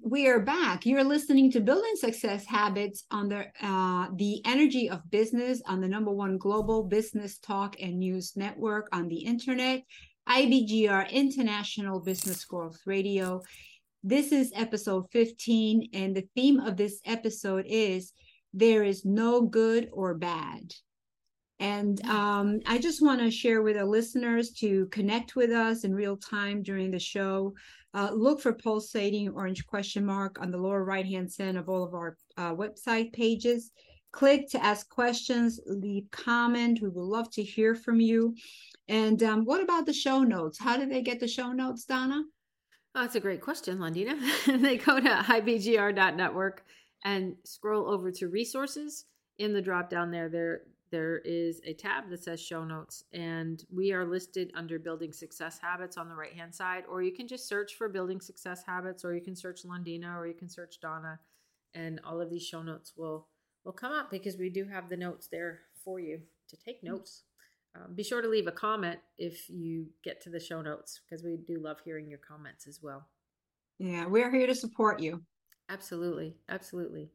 we're back. You're listening to Building Success Habits on the uh, the Energy of Business on the number one global business talk and news network on the internet, IBGR International Business Growth Radio. This is episode 15, and the theme of this episode is there is no good or bad. And um, I just want to share with our listeners to connect with us in real time during the show. Uh, look for pulsating orange question mark on the lower right hand side of all of our uh, website pages. Click to ask questions, leave comment. We would love to hear from you. And um, what about the show notes? How do they get the show notes, Donna? Oh, that's a great question, Londina. they go to ibgr.network and scroll over to resources. In the drop down there, there there is a tab that says show notes and we are listed under building success habits on the right hand side or you can just search for building success habits or you can search Londina or you can search Donna and all of these show notes will will come up because we do have the notes there for you to take mm. notes. Um, be sure to leave a comment if you get to the show notes because we do love hearing your comments as well. Yeah, we're here to support you. Absolutely, absolutely.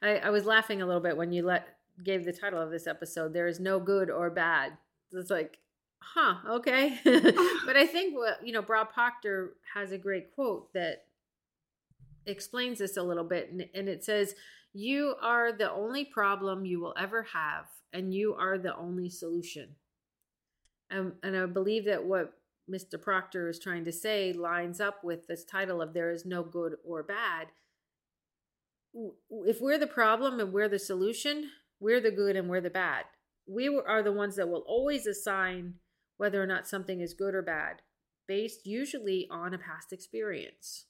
I, I was laughing a little bit when you let gave the title of this episode there is no good or bad. It's like huh okay. But i think what you know bob proctor has a great quote that explains this a little bit and, and it says you are the only problem you will ever have and you are the only solution. And, and i believe that what mr proctor is trying to say lines up with this title of there is no good or bad. If we're the problem and we're the solution we're the good and we're the bad. We are the ones that will always assign whether or not something is good or bad, based usually on a past experience.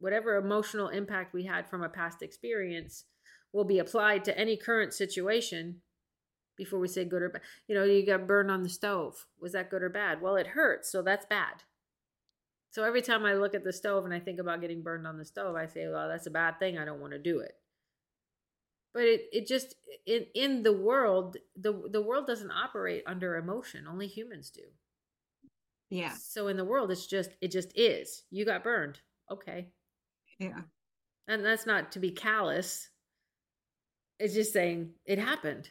Whatever emotional impact we had from a past experience will be applied to any current situation before we say good or bad. You know, you got burned on the stove. Was that good or bad? Well, it hurts, so that's bad. So every time I look at the stove and I think about getting burned on the stove, I say, well, that's a bad thing. I don't want to do it but it, it just in in the world the the world doesn't operate under emotion. Only humans do. Yeah. So in the world it's just it just is. You got burned. Okay. Yeah. And that's not to be callous. It's just saying it happened.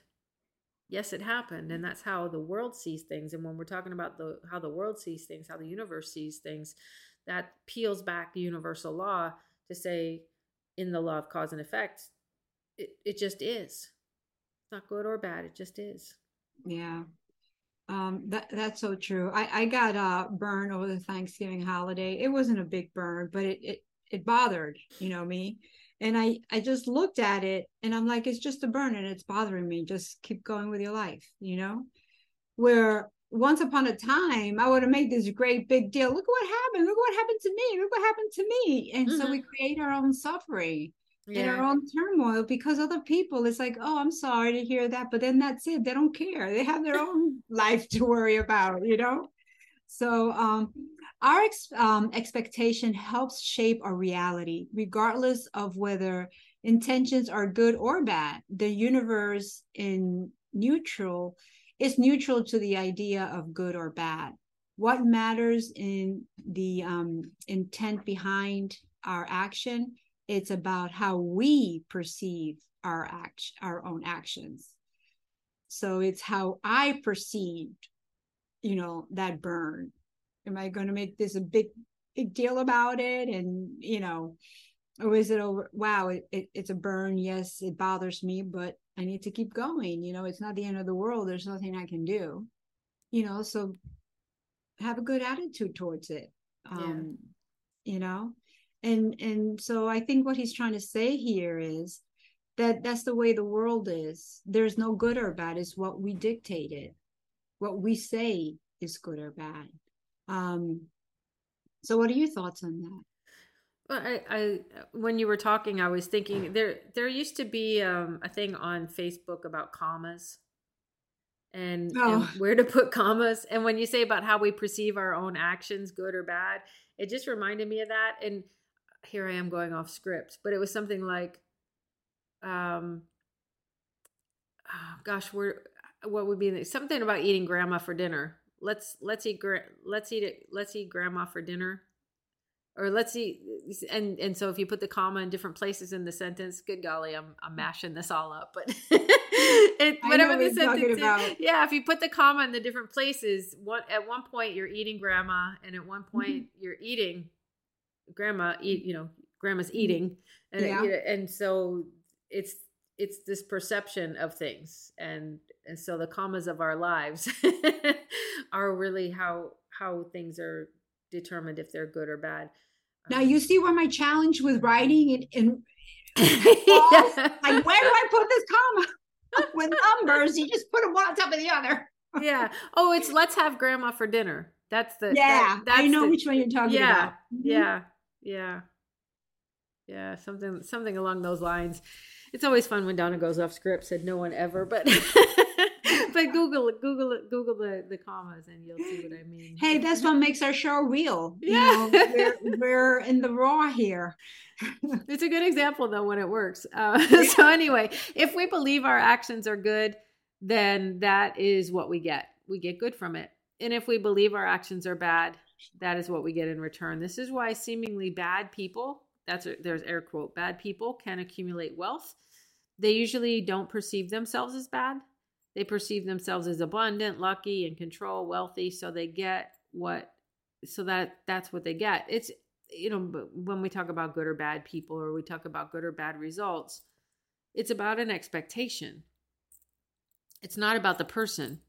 Yes it happened. And that's how the world sees things. And when we're talking about the how the world sees things how the universe sees things that peels back the universal law to say in the law of cause and effect it, it just is. It's not good or bad. It just is. Yeah. Um, that that's so true. I, I got uh burn over the Thanksgiving holiday. It wasn't a big burn, but it it, it bothered, you know, me. And I I just looked at it and I'm like, it's just a burn and it's bothering me. Just keep going with your life, you know? Where once upon a time I would have made this great big deal. Look what happened. Look what happened to me. Look what happened to me. And mm-hmm. so we create our own suffering yeah. in our own turmoil because other people it's like oh i'm sorry to hear that but then that's it they don't care they have their own life to worry about you know so um, our ex- um, expectation helps shape our reality regardless of whether intentions are good or bad the universe in neutral is neutral to the idea of good or bad what matters in the um, intent behind our action it's about how we perceive our act our own actions. So it's how i perceived you know that burn. Am i going to make this a big big deal about it? And you know or is it over wow it, it, it's a burn. Yes it bothers me but i need to keep going. You know it's not the end of the world. There's nothing i can do. You know so have a good attitude towards it um yeah. you know and and so i think what he's trying to say here is that that's the way the world is there's no good or bad it's what we dictated what we say is good or bad um so what are your thoughts on that well, I, I, when you were talking, I was thinking there, there used to be um, a thing on Facebook about commas, and, oh. and, where to put commas. And when you say about how we perceive our own actions, good or bad, it just reminded me of that. And here I am going off script, but it was something like, um, oh gosh, we're what would be something about eating grandma for dinner. Let's let's eat let's eat it let's eat grandma for dinner, or let's see and and so if you put the comma in different places in the sentence good golly i'm, I'm mashing this all up but it, whatever the sentence is, yeah if you put the comma in the different places what at one point you're eating grandma and at one point mm-hmm. you're eating grandma eat you know grandma's eating and yeah. it, and so it's it's this perception of things and and so the commas of our lives are really how how things are determined if they're good or bad now you see where my challenge with writing and, and like where do I put this comma? with numbers, you just put them one on top of the other. yeah. Oh, it's let's have grandma for dinner. That's the yeah. That, that's I know the, which one you're talking yeah, about. Mm-hmm. Yeah. Yeah. Yeah. Something something along those lines. It's always fun when Donna goes off script. Said no one ever, but but Google it, Google it, Google the, the commas, and you'll see what I mean. Hey, that's what makes our show real. Yeah, you know, we're, we're in the raw here. it's a good example though when it works. Uh, yeah. So anyway, if we believe our actions are good, then that is what we get. We get good from it. And if we believe our actions are bad, that is what we get in return. This is why seemingly bad people, that's a, there's air quote, bad people can accumulate wealth. They usually don't perceive themselves as bad. They perceive themselves as abundant, lucky, and control, wealthy, so they get what so that that's what they get. It's you know, when we talk about good or bad people or we talk about good or bad results, it's about an expectation. It's not about the person.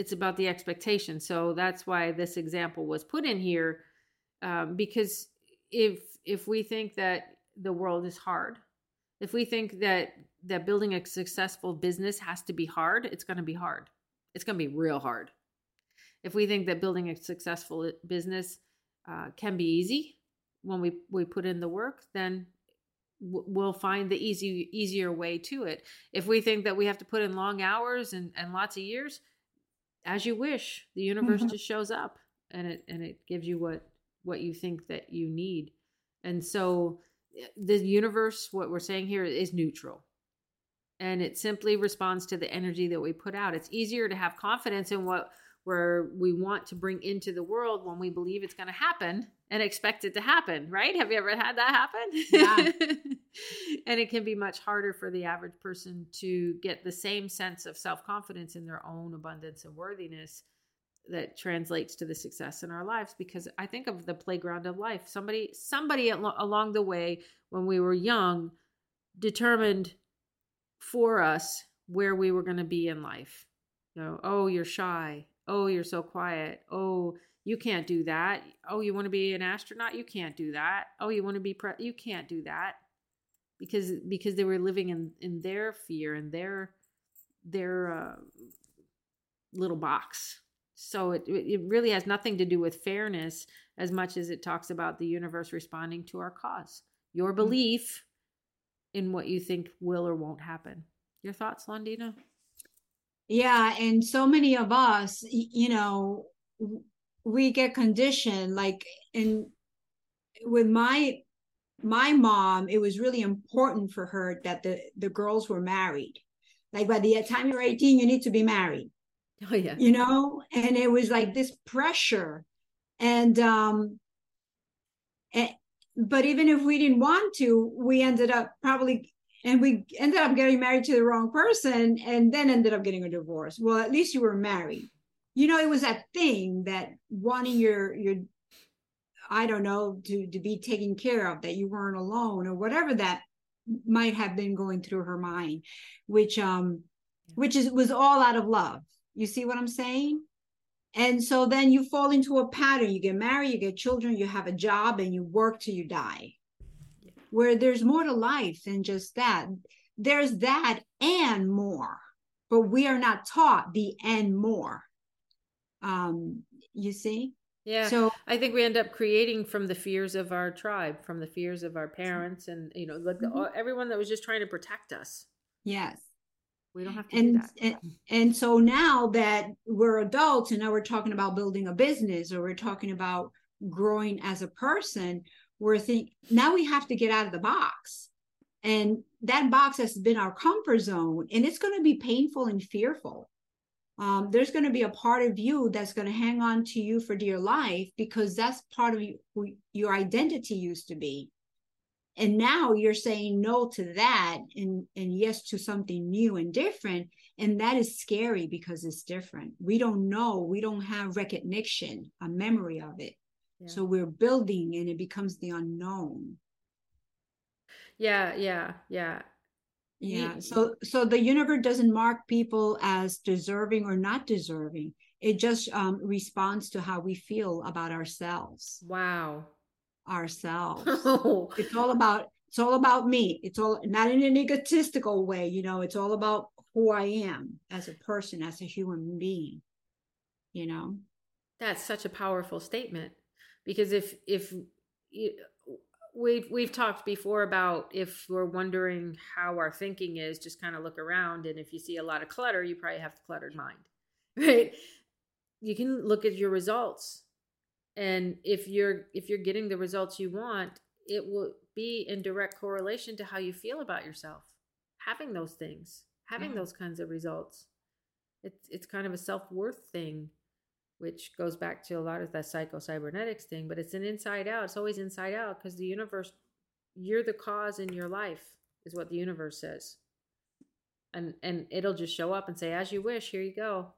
It's about the expectation. So that's why this example was put in here, um, because if if we think that the world is hard, if we think that that building a successful business has to be hard, it's going to be hard. It's going to be real hard. If we think that building a successful business uh, can be easy when we, we put in the work, then we'll find the easy easier way to it. If we think that we have to put in long hours and, and lots of years, as you wish, the universe mm-hmm. just shows up and it and it gives you what what you think that you need. And so eh, the universe, what we're saying here, is neutral and it simply responds to the energy that we put out. It's easier to have confidence in what where we want to bring into the world when we believe it's going to happen and expect it to happen, right? Have you ever had that happen? Yeah. and it can be much harder for the average person to get the same sense of self-confidence in their own abundance and worthiness that translates to the success in our lives because I think of the playground of life. Somebody somebody along the way when we were young determined for us where we were going to be in life. You know, oh, you're shy. Oh, you're so quiet. Oh, you can't do that. Oh, you want to be an astronaut? You can't do that. Oh, you want to be pre- you can't do that. Because because they were living in in their fear and their their uh, little box. So it it really has nothing to do with fairness as much as it talks about the universe responding to our cause. Your mm. belief in what you think will or won't happen. Your thoughts, Londina? Yeah, and so many of us, you know, we get conditioned like in with my my mom it was really important for her that the the girls were married. Like by the time you're 18 you need to be married. Oh yeah. You know? And it was like this pressure. And um and, but even if we didn't want to we ended up probably and we ended up getting married to the wrong person and then ended up getting a divorce. Well at least you were married. You know it was that thing that wanting your your i don't know to to be taken care of that you weren't alone or whatever that might have been going through her mind which um which is was all out of love. You see what i'm saying? And so then you fall into a pattern. You get married, you get children, you have a job, and you work till you die. Where there's more to life than just that. There's that and more, but we are not taught the and more. Um, you see? Yeah. So I think we end up creating from the fears of our tribe, from the fears of our parents, and you know, like mm-hmm. everyone that was just trying to protect us. Yes. We don't have to and, do that. And, and so now that we're adults and now we're talking about building a business or we're talking about growing as a person, we're think now we have to get out of the box. And that box has been our comfort zone and it's going to be painful and fearful. um, there's going to be a part of you that's going to hang on to you for dear life because that's part of you, who your identity used to be and now you're saying no to that and and yes to something new and different and that is scary because it's different we don't know we don't have recognition a memory of it yeah. so we're building and it becomes the unknown. Yeah yeah yeah. Yeah so so the universe doesn't mark people as deserving or not deserving. It just um, responds to how we feel about ourselves. Wow. Ourselves. Oh. it's all about it's all about me. It's all not in an egotistical way you know it's all about who i am as a person as a human being you know? That's such a powerful statement because if if you, we've we've talked before about if we're wondering how our thinking is just kind of look around and if you see a lot of clutter you probably have a cluttered mind right? You can look at your results and if you're if you're getting the results you want it will be in direct correlation to how you feel about yourself. Having those things having those kinds of results it's it's kind of a self-worth thing which goes back to a lot of that psycho cybernetics thing, but it's an inside out. It's always inside out because the universe, you're the cause in your life, is what the universe says. And and it'll just show up and say, as you wish, here you go.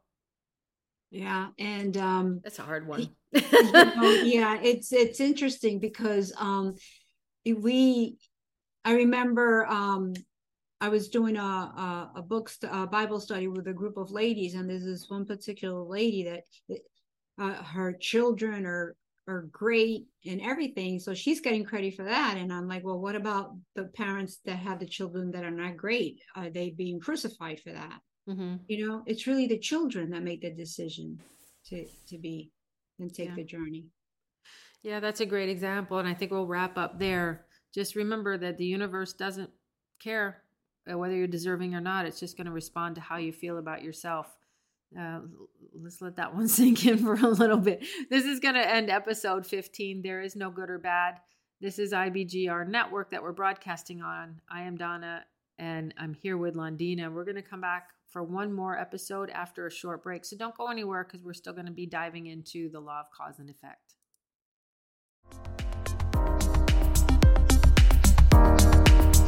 Yeah. And um that's a hard one. you know, yeah, it's it's interesting because um we I remember um I was doing a a, a book st- a Bible study with a group of ladies, and there's this one particular lady that uh, her children are are great and everything. So she's getting credit for that. And i'm like well what about the parents that have the children that are not great? Are they being crucified for that? Mm-hmm. you know it's really the children that make the decision to to be and take yeah. the journey. Yeah that's a great example. And i think we'll wrap up there. Just remember that the universe doesn't care uh, whether you're deserving or not. It's just going to respond to how you feel about yourself uh, let's let that one sink in for a little bit. This is going to end episode 15. There is no good or bad. This is IBGR Network that we're broadcasting on. I am Donna and I'm here with Londina. We're going to come back for one more episode after a short break. So don't go anywhere because we're still going to be diving into the law of cause and effect.